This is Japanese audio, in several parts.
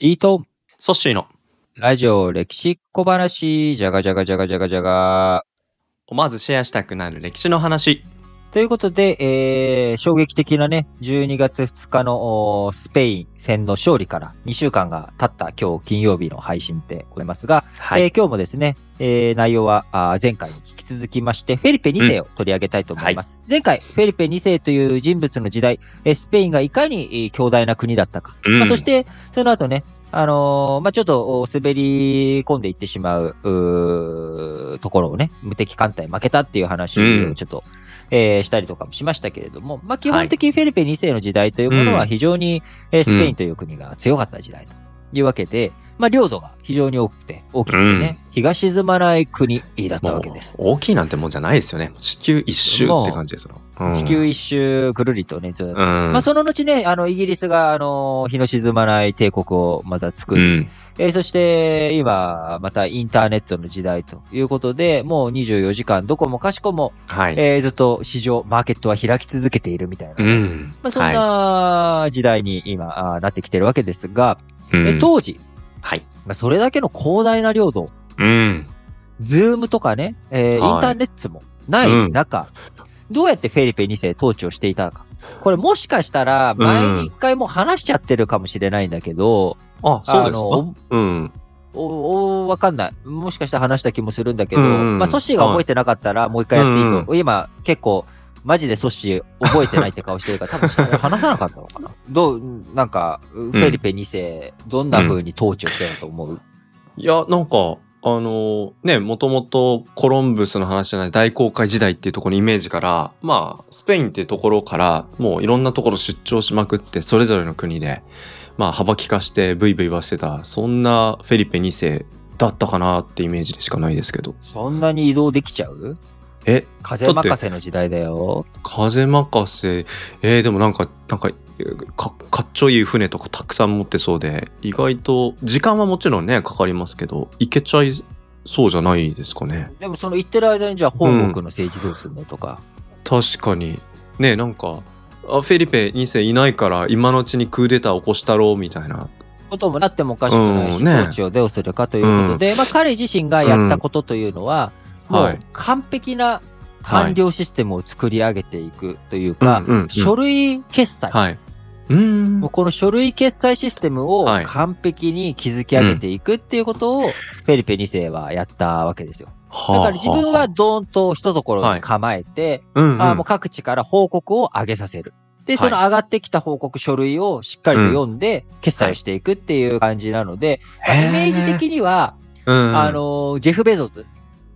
いいと、ソッシーのラジオ歴史小話、じゃがじゃがじゃがじゃがじゃが。思わずシェアしたくなる歴史の話。ということで、えー、衝撃的なね、12月2日のスペイン戦の勝利から2週間が経った今日金曜日の配信でございますが、はい。えー今日もですね、えー内容はあー前回に続きまして、フェリペ2世を取り上げたいと思います。前回、フェリペ2世という人物の時代、えースペインがいかにえー強大な国だったか、うん。まあ、そしてその後ね、あのーまあ、ちょっとお滑り込んでいってしまうところをね、無敵艦隊負けたっていう話うん。をちょっと、えーしたりとかもしましたけれども、まあ、基本的にフェリペ2世の時代というものは非常に、えースペインという国が強かった時代というわけで、まあ、領土が非常に多くて、大きくてね、日が沈まない国だったわけです。大きいなんてもんじゃないですよね。地球一周って感じですよ。うん地球一周ぐるりとね、ずっとうん。まあ、その後ね、あの、イギリスが、あの、日の沈まない帝国をまた作り、うん。えーそして、今、またインターネットの時代ということで、もう24時間、どこもかしこも、はい。えーずっと市場、マーケットは開き続けているみたいな。うん。まあ、そんはな時代に今、あーなってきてるわけですが、い。えうん当時、はい。まあ、それだけの広大な領土、うん。ズームとかね、えーはいインターネットもない中、どうやってフェリペ2世統治をしていたか。これもしかしたら前に一回もう話しちゃってるかもしれないんだけど、あ、そうですか？のうん。おおわかんない。もしかしたら話した気もするんだけど、うんうんまあ、ソッシーが覚えてなかったらもう一回やっていいと。今結構、マジでソッシー覚えてないって顔してるから、多分話さなかったのかな？どう、なんか、フェリペ2世、どんな風に統治をしてたと思う、いや、なんか、あのね、もともとコロンブスの話じゃない大航海時代っていうところのイメージから、まあ、スペインっていうところから、もういろんなところ出張しまくって、それぞれの国で、まあ、幅利かしてブイブイはしてた、そんなフェリペ2世だったかなってイメージでしかないですけど。そんなに移動できちゃう？え、風任せの時代だよ。風任せ、えーでもなんか、なんか、かかっちょいい船とかたくさん持ってそうで、意外と、時間はもちろんね、かかりますけど、行けちゃいそうじゃないですかね。でもその言ってる間にじゃあ本国の政治どうするのとか。確かにねなんかあフェリペ2世いないから今のうちにクーデター起こしたろうみたいなこともなってもおかしくないし、うんね統治をどうするかということで、まあ彼自身がやったことというのは、もう完璧な官僚システムを作り上げていくというか、書類決済、はい。うーん。もうこの書類決済システムをはい。完璧に築き上げていくっていうことを、フェリペ2世はやったわけですよ。だから自分はドーンと一ところに構えて、うんうん。あーもう各地から報告を上げさせる。で、はい。その上がってきた報告書類をしっかりと読んで、決済をしていくっていう感じなので、まあイメージ的には、うんあのー、ジェフ・ベゾスうん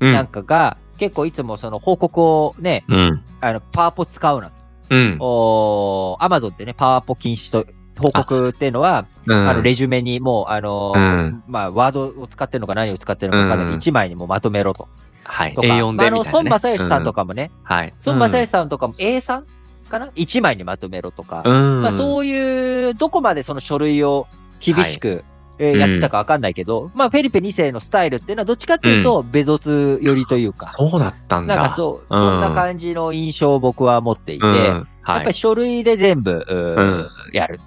なんかが、結構いつもその報告をね、うん。あの、パワポ使うなと。うん。おアマゾンってね、パワポ禁止と、報告っていうのは、あの、レジュメにもう、あのーうん。まあ、ワードを使ってるのか何を使ってるのか分かんない。うん。1枚にもまとめろと。はい。とか、A4 まああの、孫正義さんとかもね、はい。孫正義さんとかも A3 かな ?1 枚にまとめろとか、うん。まあ、そういう、どこまでその書類を厳しく、えーやってたかわかんないけど、まあ、フェリペ2世のスタイルっていうのはどっちかっていうと、ベゾツ寄りというか、そうだったんだ。なんかそう、うん。そんな感じの印象を僕は持っていて、うん。やはい。っぱり書類で全部、やる。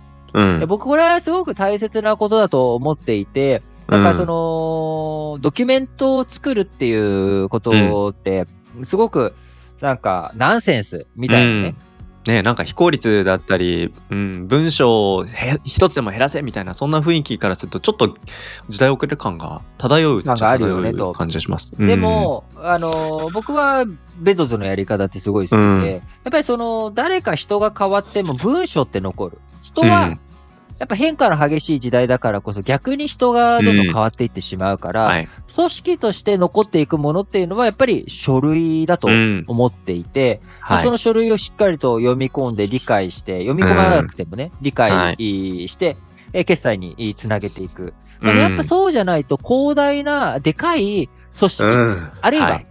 僕、これはすごく大切なことだと思っていて、なんかその、ドキュメントを作るっていうことって、すごく、なんか、ナンセンスみたいなね。ねなんか非効率だったり、うん、文章をへ一つでも減らせみたいなそんな雰囲気からするとちょっと時代遅れ感が漂うっちゃ感があるよねと漂う感じがします。でも、あの、僕はベゾズのやり方ってすごい好きで、うんやっぱりその、誰か人が変わっても文章って残る。人うん、は、やっぱ変化の激しい時代だからこそ逆に人がどんどん変わっていってしまうから、はい、組織として残っていくものっていうのはやっぱり書類だとうん。思っていて、はい。その書類をしっかりと読み込んで理解して、読み込まなくてもね、理解して、えー決済につなげていく。まあうんやっぱそうじゃないと広大なでかい組織、うん。あるいははい。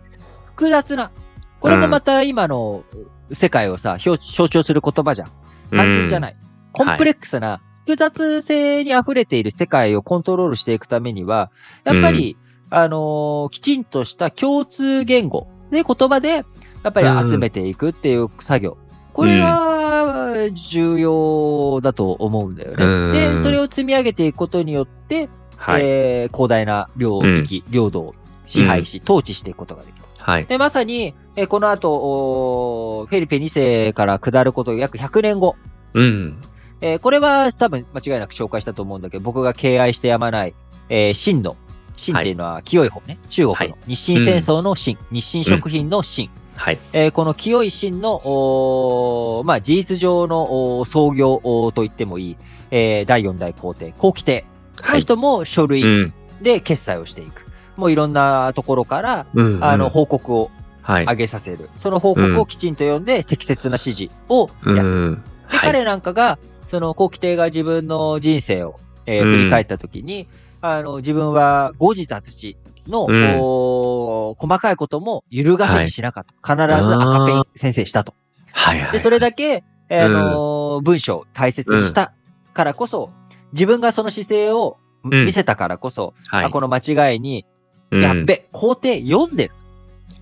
複雑な、これもまた今の世界をさ、表象徴する言葉じゃん。単純じゃない。コンプレックスな、複雑性に溢れている世界をコントロールしていくためには、やっぱり、あのーきちんとした共通言語で言葉で、やっぱり集めていくっていう作業。これは重要だと思うんだよね。うんで、それを積み上げていくことによって、はい。えー広大な領域、領土を支配し、統治していくことができる。はい。で、まさに、えーこの後、フェリペ2世から下ること約100年後。うん。えーこれは多分間違いなく紹介したと思うんだけど、僕が敬愛してやまない、えー秦の、秦っていうのは清い方ね。中国の日清戦争の秦、日清食品の秦。はい。えーこの清い秦の、まあ、事実上の創業と言ってもいい、えー第4代皇帝、皇輝帝。このはい。人も書類うん。で決済をしていく。もういろんなところから、うん。あの、うん報告をはい。上げさせる。その報告をきちんと読んで、適切な指示をやる。うん。で、はい。彼なんかが、その、後期帝が自分の人生を、えーうん振り返ったときに、あの、自分は誤字脱字の、うん細かいことも揺るがせにしなかった。必ず赤ペン先生したと。はい。はい。で、それだけ、えーあのー文章を大切にしたからこそ、自分がその姿勢をうん見せたからこそ、はい。あこの間違いに、うんやっべ、皇帝読んでる。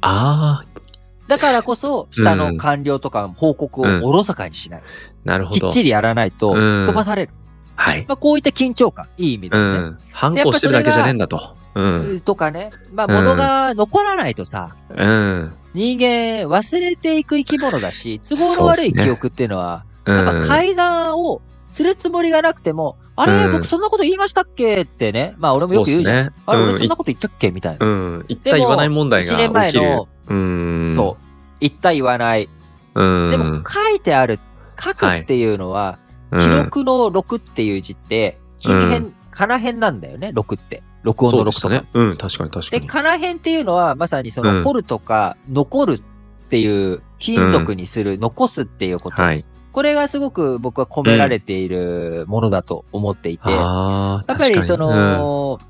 ああ、だからこそ、下の官僚とか報告をおろそかにしない。なるほど。きっちりやらないとうん飛ばされる。はい。まあ、こういった緊張感、いい意味でうね。ん。反抗してるだけじゃねえんだと。うん。とかね。まあ、うん物が残らないとさ、うん。人間忘れていく生き物だし、都合の悪い記憶っていうのは、うん。やっぱ改ざんをするつもりがなくても、あれ、うん僕そんなこと言いましたっけってね。まあ、俺もよく言うじゃん。ねあれ、うん俺そんなこと言ったっけみたいな。うん。言った言わない問題が1年前起きるの。、うん。そう。言った言わない。う。うん。でも、書いてある、書くっていうのは、うん、記録の6っていう字って、金編、かな編なんだよね、6って。録音の6とか。ね。うん、確かに確かで、に。かな編っていうのは、まさにその、うん掘るとか、残るっていう、金属にする、残すっていうこと。はい。これがすごく僕は込められているものだと思っていて、やっぱりその、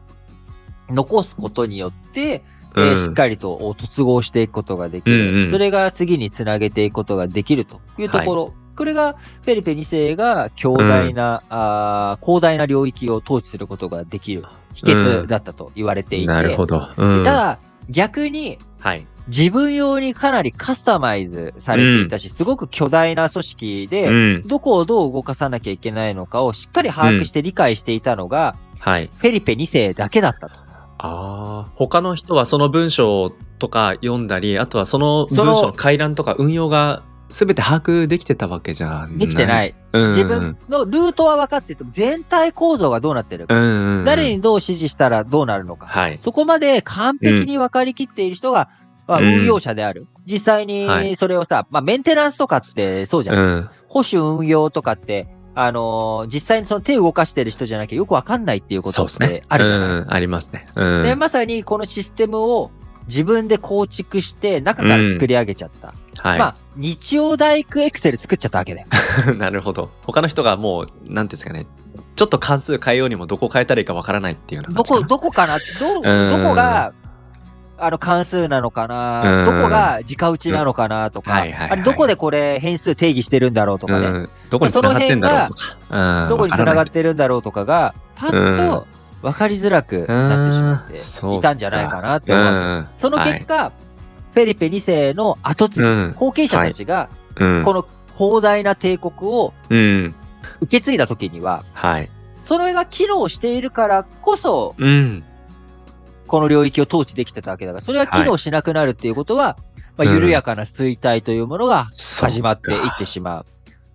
残すことによって、えうんーしっかりとお突合していくことができる、うんうんそれが次につなげていくことができるというところ、これがフェリペ2世が強大な、あー広大な領域を統治することができる秘訣だったと言われていて、なるほど。うん。ただ逆にはい。自分用にかなりカスタマイズされていたし、すごく巨大な組織で、うん。どこをどう動かさなきゃいけないのかをしっかり把握して理解していたのが、はい。フェリペ2世だけだったと。ああ、他の人はその文章とか読んだり、あとはその文章の回覧とか運用が全て把握できてたわけじゃない。できてない。うん。自分のルートは分かってても、全体構造がどうなってるか、うんうんうん。誰にどう指示したらどうなるのか、はい。そこまで完璧に分かりきっている人が、まあ、うん運用者である。実際はいにそれをさ、まあ、メンテナンスとかってそうじゃん。うん。保守運用とかって、あのー実際にその手を動かしてる人じゃなきゃよく分かんないっていうことっそうですねて。あるじゃない？うん。ありますね。うん。で、まさにこのシステムを自分で構築して中から作り上げちゃった。はい。まあ、日曜大工エクセル作っちゃったわけだよ。なるほど。他の人がもう、なんていうんですかね。ちょっと関数変えようにもどこ変えたらいいかわからないっていうようなどこ。どこかな？ど、どこが、あの関数なのかうな、んどこが直打ちなのかなとか、あれどこでこれ変数定義してるんだろうとかね、うん。どこに繋がってんだろうとか。うん。どこに繋がってるんだろうとかが、パッと分かりづらくなってしまってうんいたんじゃないかなって思う。ないうん。その結果、フェリペ2世の後継ぎ、うん後継者たちが、うん。この広大な帝国をうん。受け継いだ時には、はい。それが機能しているからこそ、うん。この領域を統治できてたわけだから、それが機能しなくなるっていうことは、まあ、うん。緩やかな衰退というものが始まっていってししまう。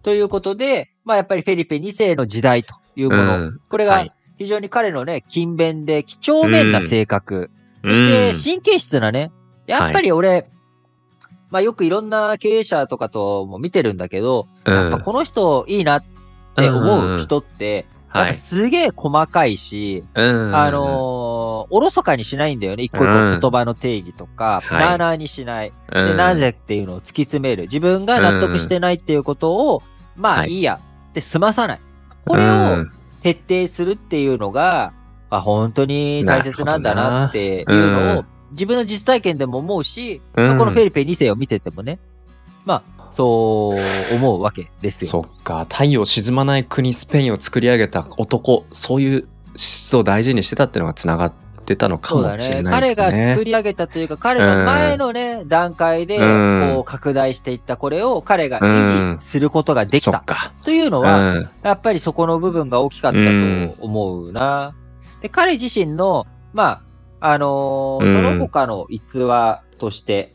ということで、まあやっぱりフェリペ2世の時代というもの、うん。これがはい。非常に彼のね、勤勉で几帳面な性格、そしうんて神経質なね、やっぱり俺、まあよくいろんな経営者とかとも見てるんだけど、やっぱこの人いいなって思う人って、やっぱはい。すげえ細かいし、うん。あのーおろそかにしないんだよね。一個一うん。個言葉の定義とか、はい。マーナーにしない。で、うん。なぜっていうのを突き詰める。自分が納得してないっていうことを、まあはい。いいや。って済まさない。これうをん。徹底するっていうのが、あ本当に大切なんだなっていうのを自分の実体験でも思うし、このフェリペ2世を見ててもね、まあ、そう思うわけですよ。そっか太陽沈まない国スペインを作り上げた男そういう思想を大事にしてたっていうのがつながっってたのかも。しれない彼がですね。作り上げたというか、彼の前のね、段階で、うんこう、拡大していったこれを彼が維持することができたそっか。というのうは、ん。やっぱりそこの部分が大きかったと思うな。で、彼自身の、まあ、あのーうんその他の逸話として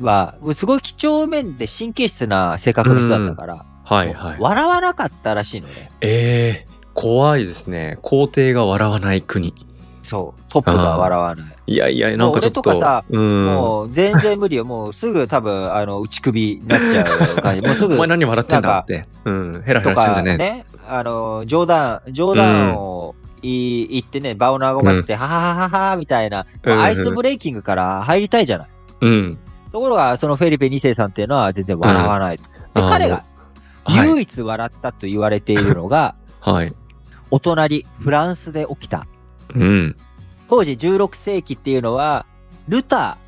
は、すごい几帳面で神経質な性格の人だったから、はいはい。笑わなかったらしいのね。ええ怖いですね。皇帝が笑わない国。そう、トップが笑わない。いやいや、なんかちょっと。もう俺とかさうん。もう全然無理よ。もうすぐ多分、あの、内首になっちゃう感じ。もうすぐお前何笑ってんだって。うん。ヘラヘとラしてんじかゃねえ。ね、あの、冗談、冗談を言い言ってね、場を和ませて、はははははみたいな、アイスブレイキングから入りたいじゃない。うん。ところが、そのフェリペ2世さんっていうのは全然笑わないと。で、あー彼がはい。唯一笑ったと言われているのが、はい。お隣、フランスで起きた。うん。当時16世紀っていうのは、ルタ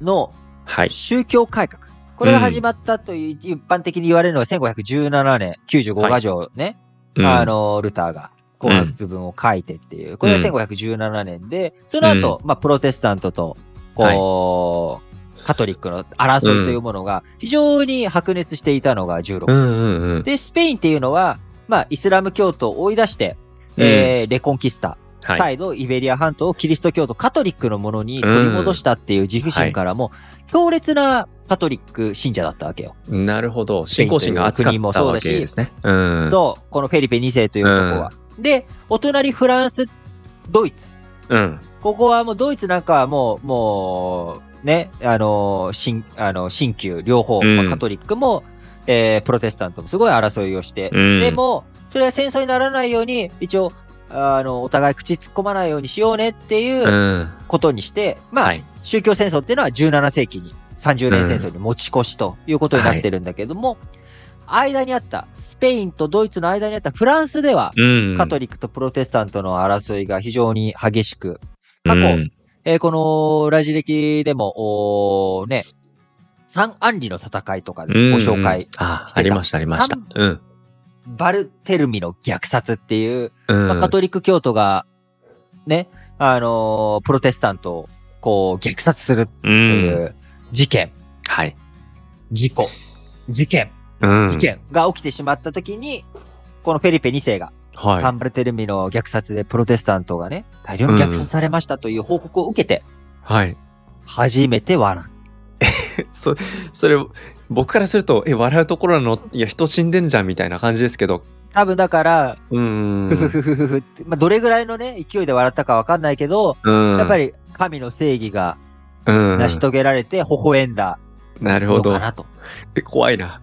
ーのはい。宗教改革。これが始まったという、一般的に言われるのが1517年、95画条ね、うんあ、の、ルターが紅白文を書いてっていう、これが1517年で、その後、まあ、プロテスタントと、こう、カトリックの争いというものが非常に白熱していたのが16世紀。うんうんうん。で、スペインっていうのは、まあ、イスラム教徒を追い出して、えーレコンキスタ、はい。再度イベリア半島をキリスト教徒、カトリックのものに取り戻したっていう自負心からも、強烈なカトリック信者だったわけよ。なるほど。信仰心が熱かったわけですね。うん。そう、このフェリペ2世という男は。で、お隣フランス、ドイツ。うん。ここはもうドイツなんかはもう、もう、ね、あの、新、あの、新旧両方、うんまあカトリックも、えープロテスタントもすごい争いをして、うんでも、それは戦争にならないように、一応、あの、お互い口突っ込まないようにしようねっていううんことにして、まあ、はい。宗教戦争っていうのは17世紀に30年戦争に持ち越しということになってるんだけども、間にあった、スペインとドイツの間にあったフランスでは、うん。カトリックとプロテスタントの争いが非常に激しく、過去うんえーこのラジ歴でも、おーね、三アンリの戦いとかでご紹介、あしてたありました、ありました。うん。バルテルミの虐殺っていう、うん。まあ、カトリック教徒が、ね、あのープロテスタントをこう虐殺するってう。いうん事件、はい。事故、事件、うん。事。件が起きてしまった時に、このフェリペ2世が、サはンバルテルミの虐殺でプロテスタントがね、大量に虐殺されましたという報告を受けて、い。はい。初めて笑う。そそれ、僕からすると、え、笑うところなの？いや、人死んでんじゃんみたいな感じですけど。多分だから、うーふふん。ふふふまあ、どれぐらいのね、勢いで笑ったかわかんないけど、うん。やっぱり神の正義がうん。成し遂げられて微笑んだなるほど。え怖いな。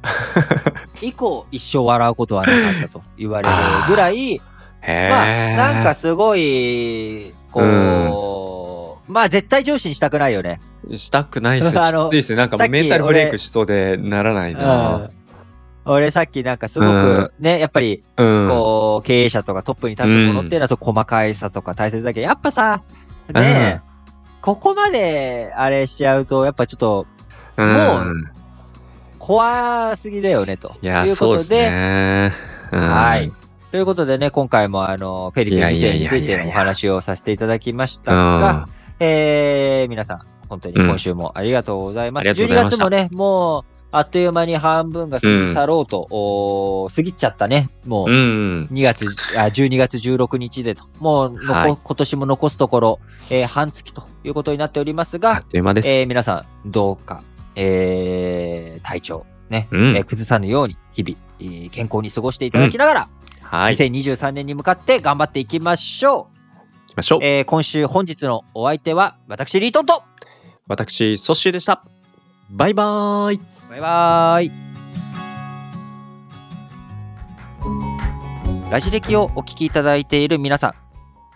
以降、一生笑うことはなかったと言われるぐらい。まあ、なんかすごい、こう、まあ絶対上司にしたくないよね。したくないっすよ。きついっすね。なんかメンタルブレイクしそうでならないな。俺さっきなんかすごくね、やっぱり、うん。こう、経営者とかトップに立つものっていうのは、そう細かいさとか大切だけど、やっぱさ、ねえ、ここまであれしちゃうと、やっぱちょっとうんも怖すぎだよね、といやいうそうですことで、ね。うんはい。ということでね、今回もあの、フェリペ2世についてのお話をさせていただきましたが、えー、皆さん、本当に今週もありがとうございます。うんありがとうございま12した月もね、もう、あっという間に半分が過ぎ去ろうと、おー過ぎちゃったね。もうう、ん。2月、あ12月16日でと。もうのこ、はい今年も残すところ、えー半月ということになっておりますがあっ、という間です。えー皆さん、どうか、えー体調、ね、うんえー崩さぬように、日々、えー健康に過ごしていただきながら、はい。行き2023年に向かって頑張っていきましょましょうう。。えー今週、本日のお相手は、私、リートンと、私、ソッシーでした。バイバーイ。バイバーイ。ラジ歴をお聞きいただいている皆さん、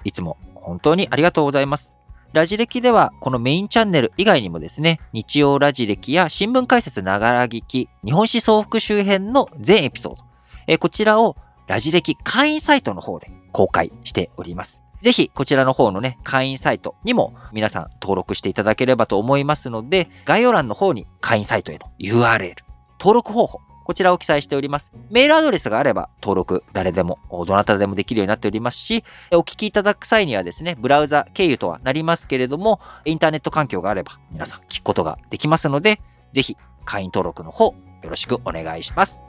いつも本当にありがとうございます。ラジ歴では、このメインチャンネル以外にもですね、日曜ラジ歴や新聞解説ながら聞き、日本史総復周辺の全エピソード、えこちらをラジ歴会員サイトの方で公開しております。ぜひ、こちらの方のね、会員サイトにも皆さん登録していただければと思いますので、概要欄の方に会員サイトへの URL、登録方法こちらを記載しております。メールアドレスがあれば登録誰でも、どなたでもできるようになっておりますし、お聞きいただく際にはですね、ブラウザ経由とはなりますけれども、インターネット環境があれば皆さん聞くことができますので、ぜひ会員登録の方よろしくお願いします。